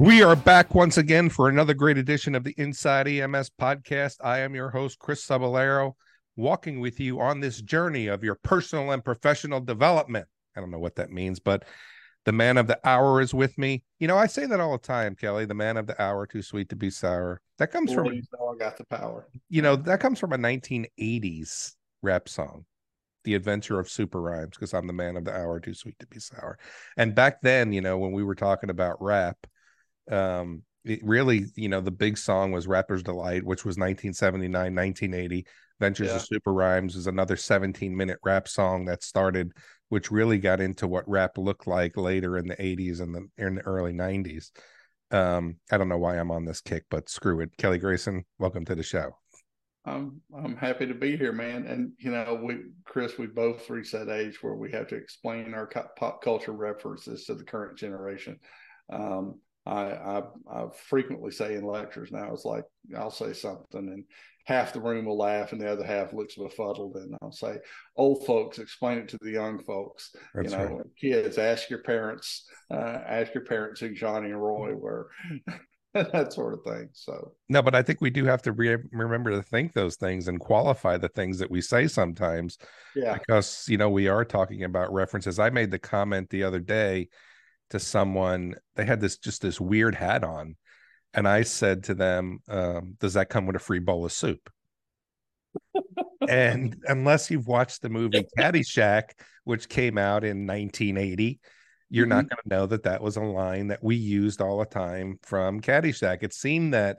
We are back once again for another great edition of the Inside EMS podcast. I am your host, Chris Cebollero, walking with you on this journey of your personal and professional development. I don't know what that means, but the man of the hour is with me. You know, I say that all the time, Kelly. The man of the hour, too sweet to be sour. That comes Boy, from, you know I got the power. you know, that comes from a 1980s rap song, The Adventure of Super Rhymes, because I'm the man of the hour, too sweet to be sour. And back then, you know, when we were talking about rap, um, it really, you know, the big song was Rapper's Delight, which was 1979, 1980. Ventures Yeah. of Super Rhymes is another 17 minute rap song that started, which really got into what rap looked like later in the 80s and the in the early 90s. Um, I don't know why I'm on this kick, but screw it. Kelly Grayson, welcome to the show. I'm I'm happy to be here, man. And you know, we Chris, we both reached that age where we have to explain our pop culture references to the current generation. Um, I, I I frequently say in lectures now, it's like I'll say something and half the room will laugh and the other half looks befuddled, and I'll say, "Old folks, explain it to the young folks." That's you know, right. kids, ask your parents, uh, ask your parents who Johnny and Roy were, that sort of thing. So. No, but I think we do have to re- remember to think those things and qualify the things that we say sometimes Yeah, because you know we are talking about references. I made the comment the other day to someone they had this just this weird hat on, and I said to them, um, "Does that come with a free bowl of soup?" and unless you've watched the movie Caddyshack, which came out in 1980, you're not going to know that that was a line that we used all the time from Caddyshack. It seemed that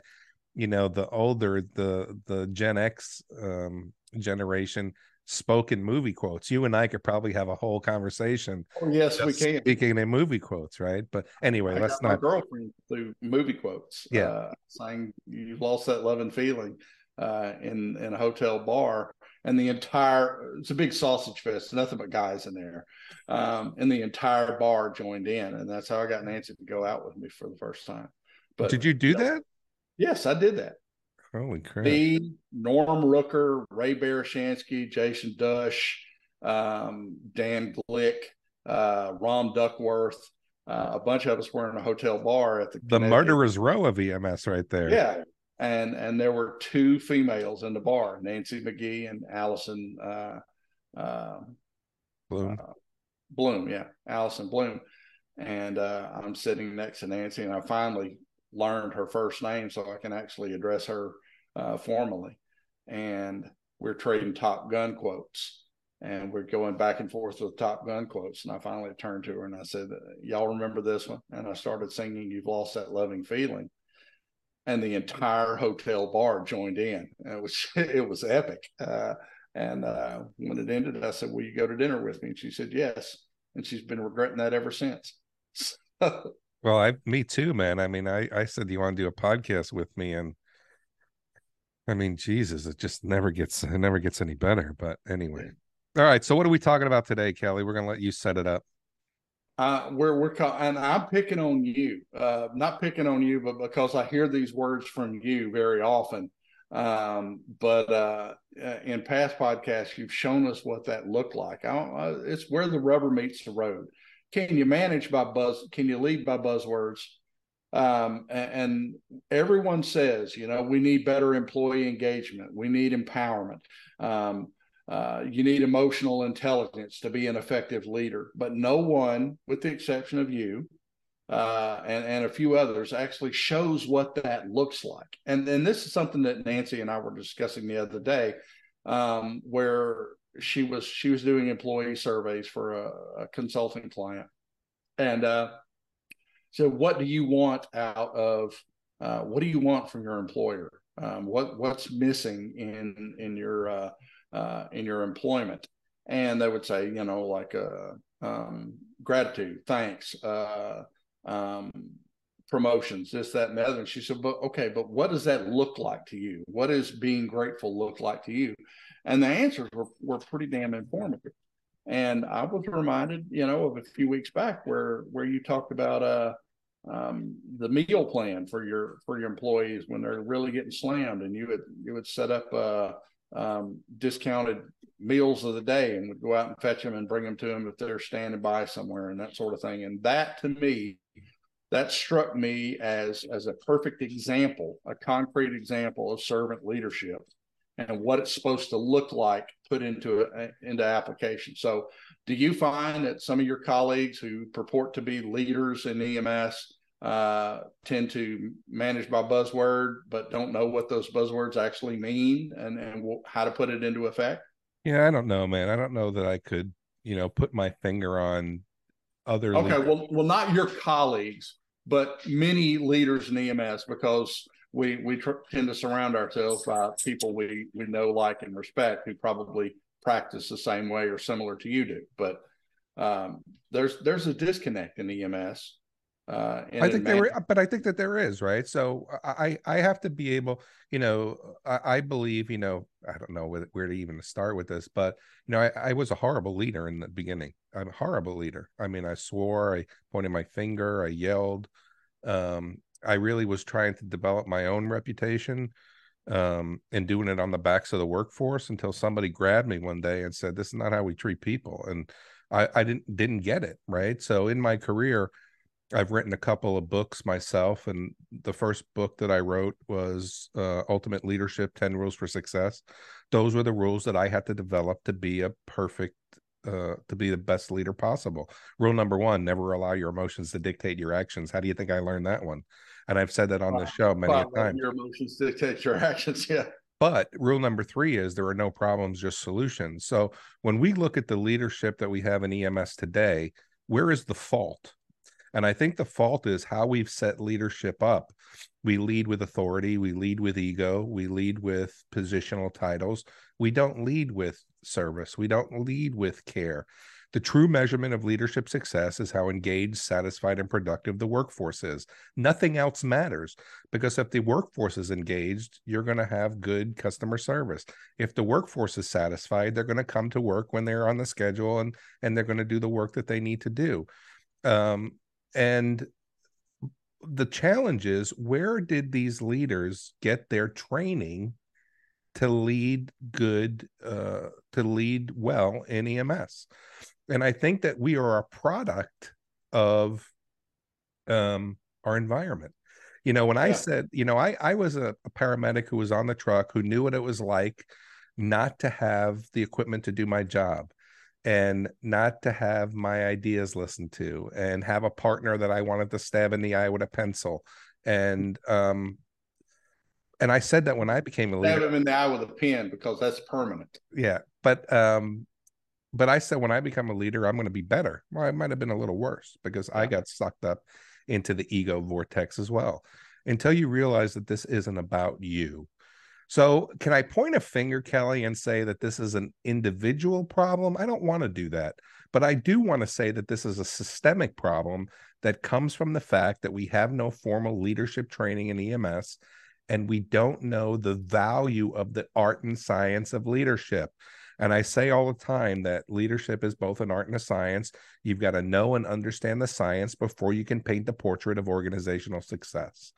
you know the older the the Gen X um, generation spoke in movie quotes. You and I could probably have a whole conversation Oh, yes, we can. speaking in movie quotes, right? But anyway, I let's got my not. girlfriend through movie quotes. Yeah. uh, saying you lost that love and feeling uh, in in a hotel bar, and the entire it's a big sausage fest, nothing but guys in there, um, and the entire bar joined in, and that's how I got Nancy to go out with me for the first time. But Did you do that? Yes, I did that. Holy crap! Me, Norm Rooker, Ray Barishansky, Jason Dush, um, Dan Glick, uh, Rom Duckworth. Uh, a bunch of us were in a hotel bar at the the murderer's row of EMS right there. Yeah, and and there were two females in the bar, Nancy McGee and Allison uh, uh, Bloom. Bloom. Yeah, Allison Bloom. And uh, I'm sitting next to Nancy, and I finally learned her first name so I can actually address her uh, formally. And we're trading Top Gun quotes, and we're going back and forth with Top Gun quotes. And I finally turned to her and I said, "Y'all remember this one?" And I started singing "You've Lost That Loving Feeling." And the entire hotel bar joined in. It was it was epic. Uh, and uh, when it ended, I said, "Will you go to dinner with me?" And she said, "Yes." And she's been regretting that ever since. Well, I me too, man. I mean, I I said, "Do you want to do a podcast with me?" And I mean, Jesus, it just never gets it never gets any better. But anyway, all right. So, what are we talking about today, Kelly? We're gonna let you set it up. uh, we're we're call- and I'm picking on you, uh, not picking on you, but because I hear these words from you very often. Um, but uh, in past podcasts, you've shown us what that looked like. I don't, uh, it's where the rubber meets the road. Can you manage by buzz? Can you lead by buzzwords? Um, and, everyone says, you know, we need better employee engagement. We need empowerment. Um, uh, you need emotional intelligence to be an effective leader, but no one, with the exception of you uh, and, and a few others, actually shows what that looks like. And then this is something that Nancy and I were discussing the other day, um, where she was she was doing employee surveys for a, a consulting client, and uh, so what do you want out of uh, what do you want from your employer? Um, what what's missing in in your uh, uh, in your employment? And they would say, you know, like uh, um, gratitude, thanks, uh, um, promotions, this, that, and the other. And she said, but okay, but what does that look like to you? What does being grateful look like to you? And the answers were, were pretty damn informative. And I was reminded, you know, of a few weeks back where where you talked about uh um, the meal plan for your for your employees when they're really getting slammed, and you would you would set up uh, um, discounted meals of the day and would go out and fetch them and bring them to them if they're standing by somewhere and that sort of thing. And that to me that struck me as as a perfect example, a concrete example of servant leadership and what it's supposed to look like put into into application. So, do you find that some of your colleagues who purport to be leaders in EMS uh, tend to manage by buzzword, but don't know what those buzzwords actually mean and and how to put it into effect? Yeah, I don't know, man. I don't know that I could, you know, put my finger on other. Okay, leaders. well, well, not your colleagues, but many leaders in EMS, because we we tr- tend to surround ourselves by people we we know, like, and respect who probably practice the same way or similar to you do. But um, there's there's a disconnect in EMS. Uh, I think there, but I think that there is right. So I I have to be able, you know, I, I believe, you know, I don't know where, where to even start with this, but you know, I, I was a horrible leader in the beginning. I'm a horrible leader. I mean, I swore, I pointed my finger, I yelled. Um, I really was trying to develop my own reputation um, and doing it on the backs of the workforce until somebody grabbed me one day and said, "This is not how we treat people," and I, I didn't didn't get it right. So in my career, I've written a couple of books myself, and the first book that I wrote was uh, Ultimate Leadership: Ten Rules for Success. Those were the rules that I had to develop to be a perfect uh, to be the best leader possible. Rule number one: never allow your emotions to dictate your actions. How do you think I learned that one? And I've said that on the show many times. Your emotions dictate your actions. Yeah. But rule number three is there are no problems, just solutions. So when we look at the leadership that we have in EMS today, where is the fault? And I think the fault is how we've set leadership up. We lead with authority, we lead with ego, we lead with positional titles. We don't lead with service, we don't lead with care. The true measurement of leadership success is how engaged, satisfied, and productive the workforce is. Nothing else matters because if the workforce is engaged, you're going to have good customer service. If the workforce is satisfied, they're going to come to work when they're on the schedule and and they're going to do the work that they need to do. Um, and the challenge is where did these leaders get their training to lead good uh, to lead well in ems and i think that we are a product of um, our environment you know when i said you know i i was a, a paramedic who was on the truck who knew what it was like not to have the equipment to do my job and not to have my ideas listened to and have a partner that I wanted to stab in the eye with a pencil. And um and I said that when I became a leader. Stab him in the eye with a pen because that's permanent. Yeah. But um but I said when I become a leader, I'm going to be better. Well, I might have been a little worse because yeah. I got sucked up into the ego vortex as well. Until you realize that this isn't about you. So, can I point a finger, Kelly, and say that this is an individual problem? I don't want to do that. But I do want to say that this is a systemic problem that comes from the fact that we have no formal leadership training in EMS and we don't know the value of the art and science of leadership. And I say all the time that leadership is both an art and a science. You've got to know and understand the science before you can paint the portrait of organizational success.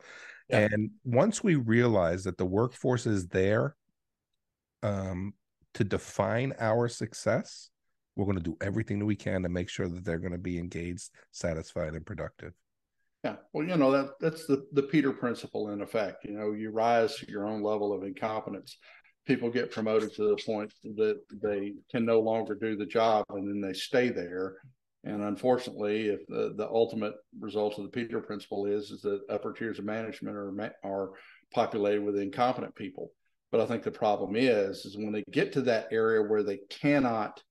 Yeah. And once we realize that the workforce is there um, to define our success, we're going to do everything that we can to make sure that they're going to be engaged, satisfied, and productive. Yeah, well, you know that that's the the Peter principle in effect. You know, you rise to your own level of incompetence. People get promoted to the point that they can no longer do the job, and then they stay there and unfortunately, if the, the ultimate result of the Peter principle is, is that upper tiers of management are, are populated with incompetent people. But I think the problem is, is when they get to that area where they cannot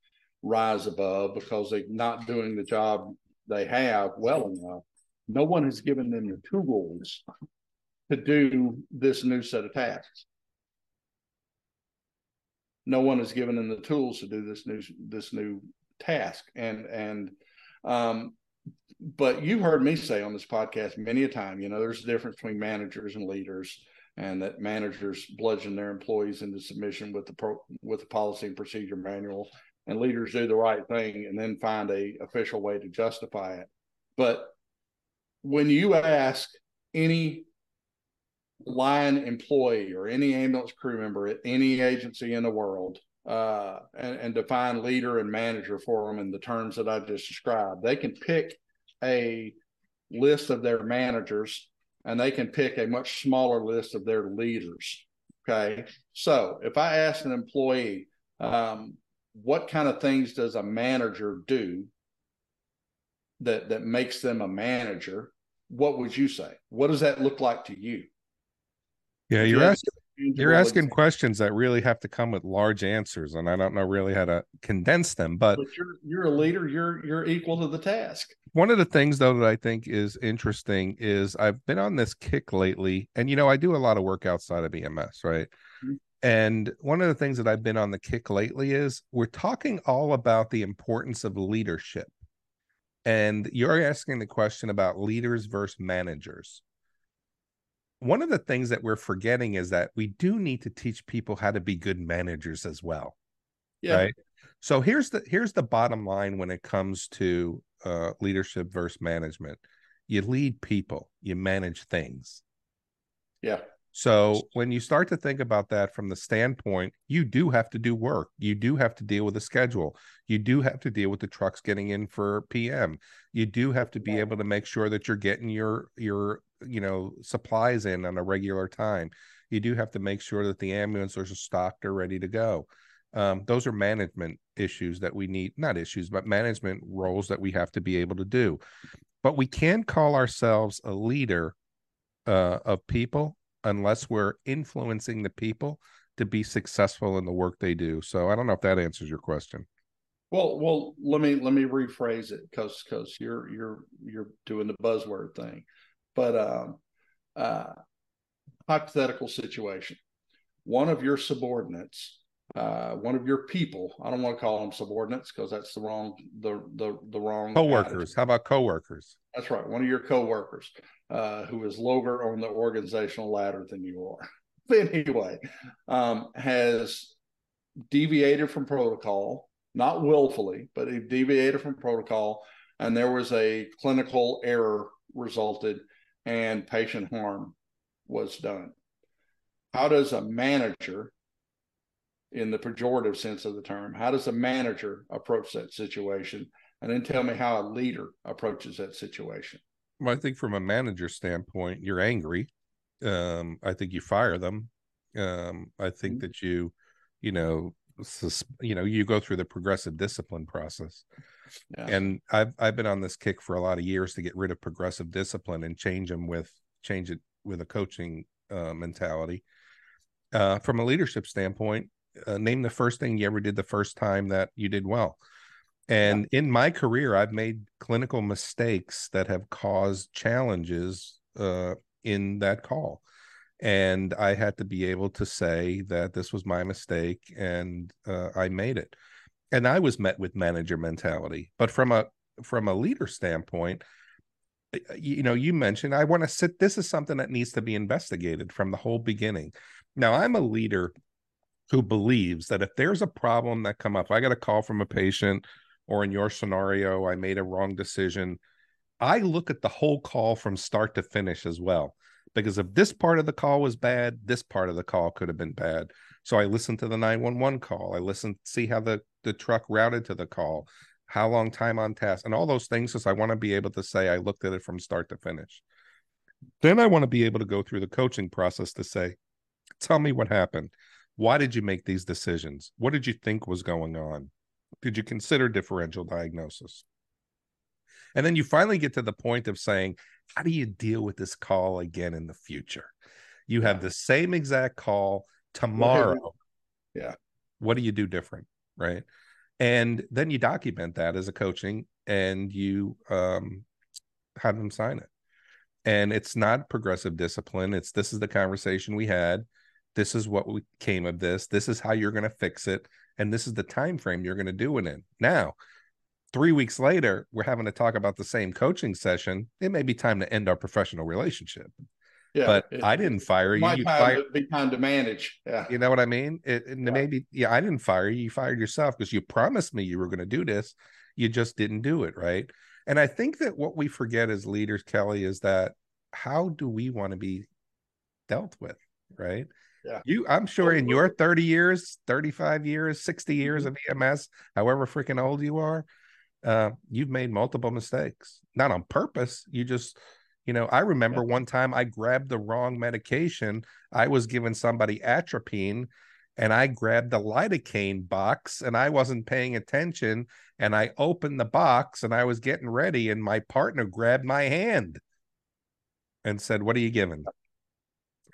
rise above because they're not doing the job they have well enough, no one has given them the tools to do this new set of tasks. No one has given them the tools to do this new this new task and and um but you've heard me say on this podcast many a time you know there's a difference between managers and leaders and that managers bludgeon their employees into submission with the pro, with the policy and procedure manual and leaders do the right thing and then find a official way to justify it but when you ask any line employee or any ambulance crew member at any agency in the world uh, and, and, define leader and manager for them in the terms that I just described. They can pick a list of their managers and they can pick a much smaller list of their leaders. Okay. So if I ask an employee, um, what kind of things does a manager do that that makes them a manager? What would you say? What does that look like to you? Yeah, you're asking you're asking questions that really have to come with large answers, and I don't know really how to condense them. But, but you're you're a leader. You're you're equal to the task. One of the things though that I think is interesting is I've been on this kick lately, and you know I do a lot of work outside of EMS, right? Mm-hmm. And one of the things that I've been on the kick lately is we're talking all about the importance of leadership. And you're asking the question about leaders versus managers. One of the things that we're forgetting is that we do need to teach people how to be good managers as well yeah. right? So here's the here's the bottom line when it comes to uh, leadership versus management. You lead people you manage things. Yeah so when you start to think about that from the standpoint, you do have to do work. You do have to deal with a schedule. You do have to deal with the trucks getting in for PM. You do have to be able to make sure that you're getting your your you know supplies in on a regular time. You do have to make sure that the ambulances are stocked or ready to go. Um, those are management issues that we need, not issues, but management roles that we have to be able to do. But we can call ourselves a leader uh, of people unless we're influencing the people to be successful in the work they do. So I don't know if that answers your question. Well, well, let me let me rephrase it because because you're you're you're doing the buzzword thing, but um, uh, hypothetical situation. One of your subordinates, uh, one of your people. I don't want to call them subordinates because that's the wrong the the the wrong coworkers. Attitude. How about coworkers? That's right. One of your coworkers uh, who is lower on the organizational ladder than you are. But anyway, um, has deviated from protocol, not willfully, but he deviated from protocol, and there was a clinical error resulted, and patient harm was done. How does a manager, in the pejorative sense of the term, how does a manager approach that situation? And then tell me how a leader approaches that situation. Well, I think from a manager standpoint, you're angry. Um, I think you fire them. Um, I think mm-hmm. that you, you know, sus- you know, you go through the progressive discipline process. Yeah. And I've I've been on this kick for a lot of years to get rid of progressive discipline and change them with change it with a coaching uh, mentality. Uh, from a leadership standpoint, uh, name the first thing you ever did the first time that you did well. And yeah. in my career, I've made clinical mistakes that have caused challenges uh, in that call. And I had to be able to say that this was my mistake and uh, I made it. And I was met with manager mentality. But from a from a leader standpoint, you know, you mentioned I want to sit. This is something that needs to be investigated from the whole beginning. Now, I'm a leader who believes that if there's a problem that come up, I got a call from a patient or in your scenario, I made a wrong decision. I look at the whole call from start to finish as well. Because if this part of the call was bad, this part of the call could have been bad. So I listen to the 911 call. I listen, see how the, the truck routed to the call, how long time on task, and all those things. Because I want to be able to say I looked at it from start to finish. Then I want to be able to go through the coaching process to say, tell me what happened. Why did you make these decisions? What did you think was going on? Did you consider differential diagnosis? And then you finally get to the point of saying, how do you deal with this call again in the future? You have the same exact call tomorrow. Yeah. What do you do different? Right. And then you document that as a coaching and you um, have them sign it. And it's not progressive discipline. It's this is the conversation we had. This is what we came of this. This is how you're going to fix it and this is the time frame you're going to do it in. Now, three weeks later, we're having to talk about the same coaching session. It may be time to end our professional relationship. Yeah, but it, I didn't fire you. You fired be time to manage. Yeah, you know what I mean. It, it yeah. maybe yeah, I didn't fire you. You fired yourself because you promised me you were going to do this. You just didn't do it, right? And I think that what we forget as leaders, Kelly, is that how do we want to be dealt with, right? Yeah. You, I'm sure in your 30 years, 35 years, 60 years mm-hmm. of EMS, however freaking old you are, uh, you've made multiple mistakes, not on purpose. You just, you know, I remember one time I grabbed the wrong medication. I was giving somebody atropine and I grabbed the lidocaine box and I wasn't paying attention. And I opened the box and I was getting ready, and my partner grabbed my hand and said, What are you giving?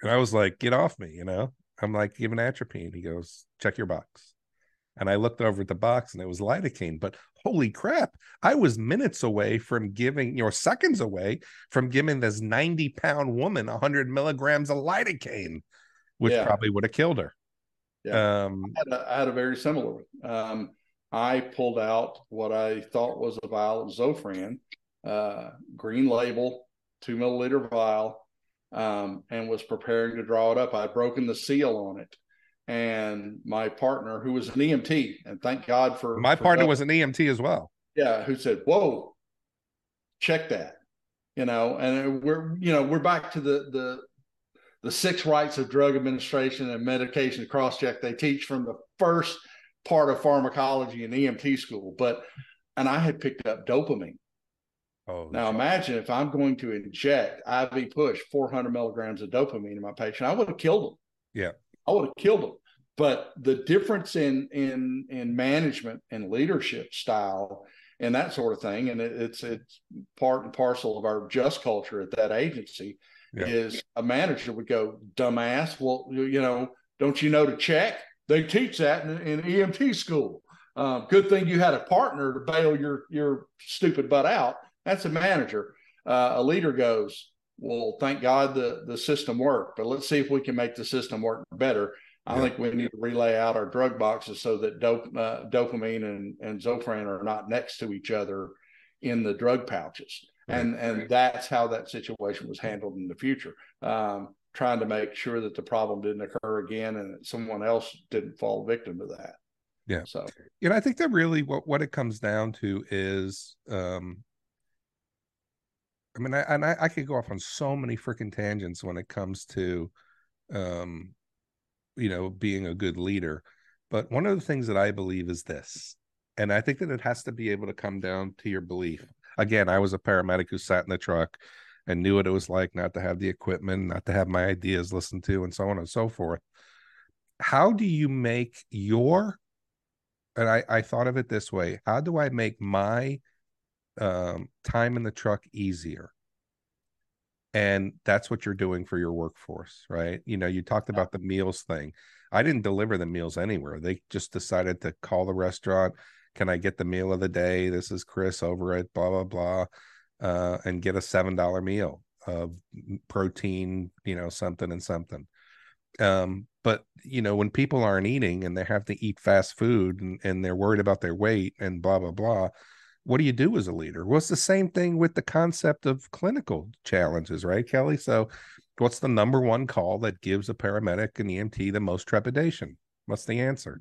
And I was like, Get off me, you know? I'm like, Giving atropine. He goes, Check your box. And I looked over at the box and it was lidocaine. But holy crap, I was minutes away from giving, you know, seconds away from giving this 90 pound woman 100 milligrams of lidocaine, which yeah. probably would have killed her. Yeah. Um, I, had a, I had a very similar um, I pulled out what I thought was a vial of Zofran, uh, green label, two milliliter vial, um, and was preparing to draw it up. I'd broken the seal on it. And my partner, who was an EMT, and thank God for my for partner was an EMT as well. Yeah, who said, Whoa, check that. You know, and we're you know, we're back to the the the six rights of drug administration and medication cross check they teach from the first part of pharmacology in EMT school. But and I had picked up dopamine Oh, now imagine if I'm going to inject IV push 400 milligrams of dopamine in my patient, I would have killed them. Yeah, I would have killed them. But the difference in in in management and leadership style and that sort of thing, and it, it's it's part and parcel of our just culture at that agency, yeah. is a manager would go, "Dumbass, well, you know, don't you know to check? They teach that in, in EMT school. Uh, good thing you had a partner to bail your your stupid butt out." That's a manager. Uh, a leader goes, well, thank God the, the system worked, but let's see if we can make the system work better. I yeah. think we need to relay out our drug boxes so that dope, uh, dopamine and, and Zofran are not next to each other in the drug pouches. And, and that's how that situation was handled in the future. Um, trying to make sure that the problem didn't occur again and that someone else didn't fall victim to that. Yeah. So, you know, I think that really what, what it comes down to is um, I mean, I, and I, I could go off on so many freaking tangents when it comes to, um, you know, being a good leader. But one of the things that I believe is this, and I think that it has to be able to come down to your belief. Again, I was a paramedic who sat in the truck and knew what it was like not to have the equipment, not to have my ideas listened to, and so on and so forth. How do you make your, and I, I thought of it this way how do I make my um, time in the truck easier. And that's what you're doing for your workforce right? You know you talked about the meals thing. I didn't deliver the meals anywhere. They just decided to call the restaurant can i get the meal of the day? This is chris over at blah blah blah uh, and get a seven dollar meal of protein you know something and something. Um, but you know when people aren't eating and they have to eat fast food and, and they're worried about their weight and blah blah blah what do you do as a leader? Well, it's the same thing with the concept of clinical challenges, right, Kelly? So, what's the number one call that gives a paramedic and EMT the most trepidation? What's the answer?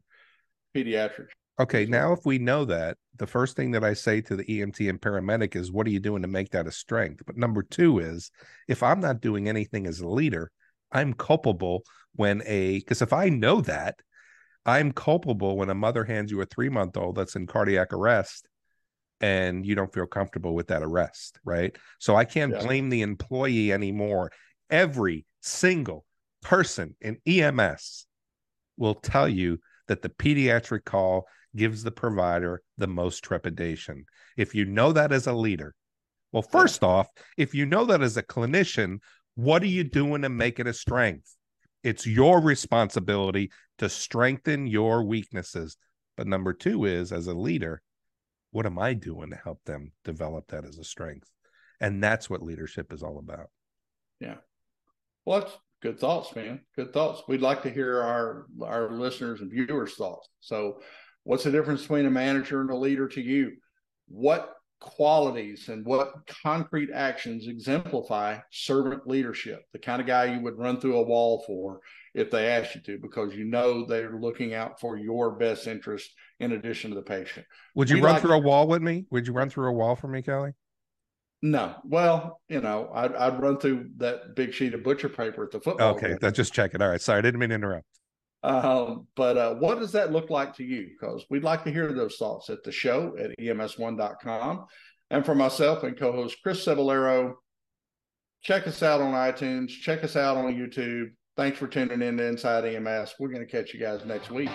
Pediatric. Okay, now if we know that, the first thing that I say to the EMT and paramedic is, what are you doing to make that a strength? But number two is, if I'm not doing anything as a leader, I'm culpable when a, because if I know that, I'm culpable when a mother hands you a three month old that's in cardiac arrest and you don't feel comfortable with that arrest, right? So I can't yeah. blame the employee anymore. Every single person in EMS will tell you that the pediatric call gives the provider the most trepidation. If you know that as a leader, well, first yeah. off, if you know that as a clinician, what are you doing to make it a strength? It's your responsibility to strengthen your weaknesses. But number two is, as a leader, what am I doing to help them develop that as a strength? And that's what leadership is all about. Yeah. Well, that's good thoughts, man. Good thoughts. We'd like to hear our our listeners and viewers' thoughts. So, what's the difference between a manager and a leader to you? What qualities and what concrete actions exemplify servant leadership? The kind of guy you would run through a wall for if they asked you to, because you know they're looking out for your best interest in addition to the patient. Would you we run like, through a wall with me? Would you run through a wall for me, Kelly? No. Well, you know, I'd, I'd run through that big sheet of butcher paper at the football. Okay, game. just check it. All right. Sorry, I didn't mean to interrupt. Um, but uh, what does that look like to you? Because we'd like to hear those thoughts at the show at ems1.com. And for myself and co host Chris Cebollero, check us out on iTunes, check us out on YouTube. Thanks for tuning in to Inside EMS. We're going to catch you guys next week.